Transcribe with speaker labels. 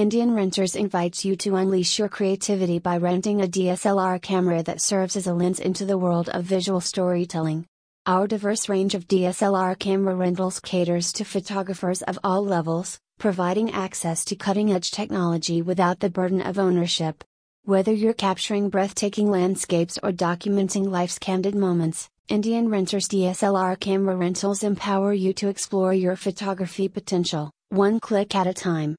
Speaker 1: Indian Renters invites you to unleash your creativity by renting a DSLR camera that serves as a lens into the world of visual storytelling. Our diverse range of DSLR camera rentals caters to photographers of all levels, providing access to cutting edge technology without the burden of ownership. Whether you're capturing breathtaking landscapes or documenting life's candid moments, Indian Renters DSLR camera rentals empower you to explore your photography potential, one click at a time.